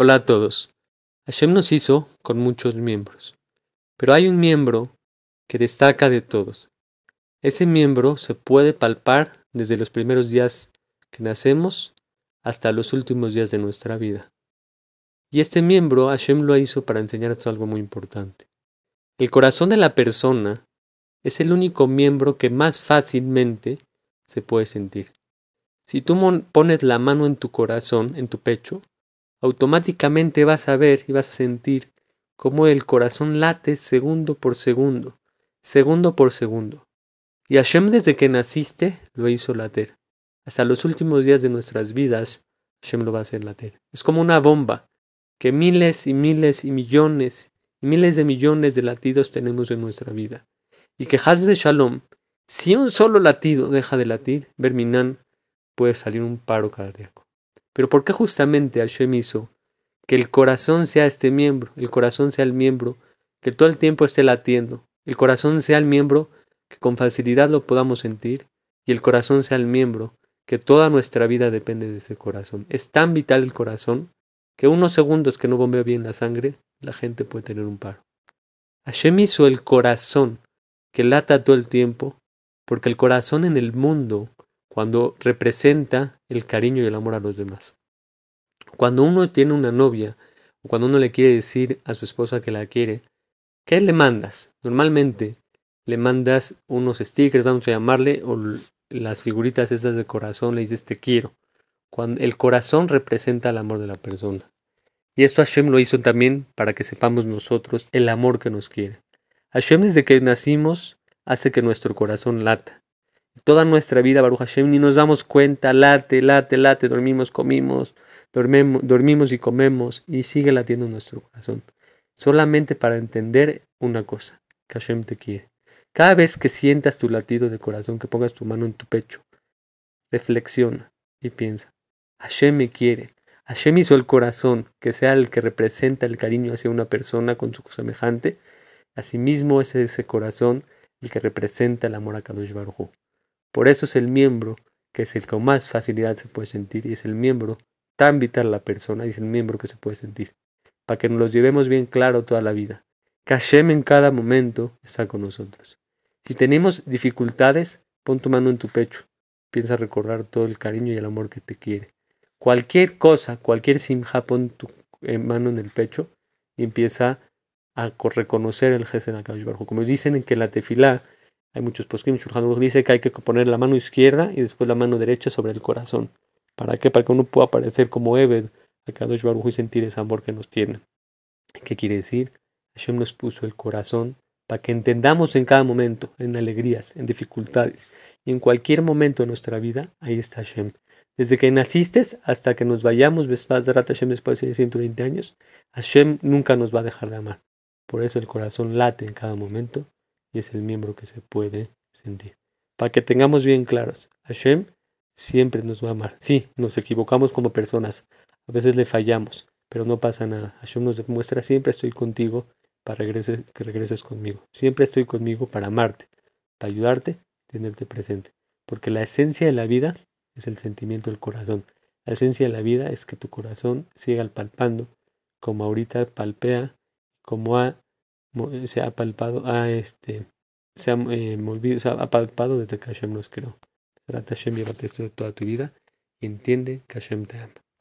Hola a todos. Hashem nos hizo con muchos miembros, pero hay un miembro que destaca de todos. Ese miembro se puede palpar desde los primeros días que nacemos hasta los últimos días de nuestra vida. Y este miembro Hashem lo hizo para enseñarnos algo muy importante. El corazón de la persona es el único miembro que más fácilmente se puede sentir. Si tú pones la mano en tu corazón, en tu pecho, automáticamente vas a ver y vas a sentir cómo el corazón late segundo por segundo, segundo por segundo. Y Hashem desde que naciste lo hizo latir. Hasta los últimos días de nuestras vidas, Hashem lo va a hacer latir. Es como una bomba que miles y miles y millones y miles de millones de latidos tenemos en nuestra vida. Y que Hazbe Shalom, si un solo latido deja de latir, Berminan puede salir un paro cardíaco. Pero ¿por qué justamente Hashem hizo que el corazón sea este miembro, el corazón sea el miembro que todo el tiempo esté latiendo, el corazón sea el miembro que con facilidad lo podamos sentir y el corazón sea el miembro que toda nuestra vida depende de ese corazón. Es tan vital el corazón que unos segundos que no bombea bien la sangre, la gente puede tener un paro. Hashem hizo el corazón que lata todo el tiempo, porque el corazón en el mundo cuando representa el cariño y el amor a los demás. Cuando uno tiene una novia o cuando uno le quiere decir a su esposa que la quiere, ¿qué le mandas? Normalmente le mandas unos stickers, vamos a llamarle, o las figuritas estas de corazón, le dices te quiero. Cuando el corazón representa el amor de la persona. Y esto Hashem lo hizo también para que sepamos nosotros el amor que nos quiere. Hashem desde que nacimos hace que nuestro corazón lata toda nuestra vida, Baruch Hashem, ni nos damos cuenta, late, late, late, dormimos, comimos, dormimos, dormimos y comemos, y sigue latiendo nuestro corazón. Solamente para entender una cosa, que Hashem te quiere. Cada vez que sientas tu latido de corazón, que pongas tu mano en tu pecho, reflexiona y piensa, Hashem me quiere. Hashem hizo el corazón, que sea el que representa el cariño hacia una persona con su semejante. Asimismo es ese corazón el que representa el amor a Kadosh Baruj por eso es el miembro que es el que con más facilidad se puede sentir y es el miembro tan vital la persona y es el miembro que se puede sentir. Para que nos los llevemos bien claro toda la vida. Que en cada momento está con nosotros. Si tenemos dificultades, pon tu mano en tu pecho. Piensa recordar todo el cariño y el amor que te quiere. Cualquier cosa, cualquier simja, pon tu eh, mano en el pecho y empieza a reconocer el Gesed Akadosh Baruj Como dicen en que la tefilá hay muchos poskim, Shulchan dice que hay que poner la mano izquierda y después la mano derecha sobre el corazón. ¿Para qué? Para que uno pueda aparecer como Ebed a Kadosh Baruj y sentir ese amor que nos tiene. ¿Qué quiere decir? Hashem nos puso el corazón para que entendamos en cada momento, en alegrías, en dificultades y en cualquier momento de nuestra vida, ahí está Hashem. Desde que naciste hasta que nos vayamos, Hashem después de 120 años, Hashem nunca nos va a dejar de amar. Por eso el corazón late en cada momento y es el miembro que se puede sentir. Para que tengamos bien claros, Hashem siempre nos va a amar. Sí, nos equivocamos como personas, a veces le fallamos, pero no pasa nada. Hashem nos demuestra siempre estoy contigo para que regreses conmigo. Siempre estoy conmigo para amarte, para ayudarte, tenerte presente. Porque la esencia de la vida es el sentimiento del corazón. La esencia de la vida es que tu corazón siga palpando como ahorita palpea, como ha se ha palpado, a este, se ha, eh, movido, se ha palpado desde que Hashem nos creó. Hashem, llévate esto de toda tu vida y entiende que Hashem te ama.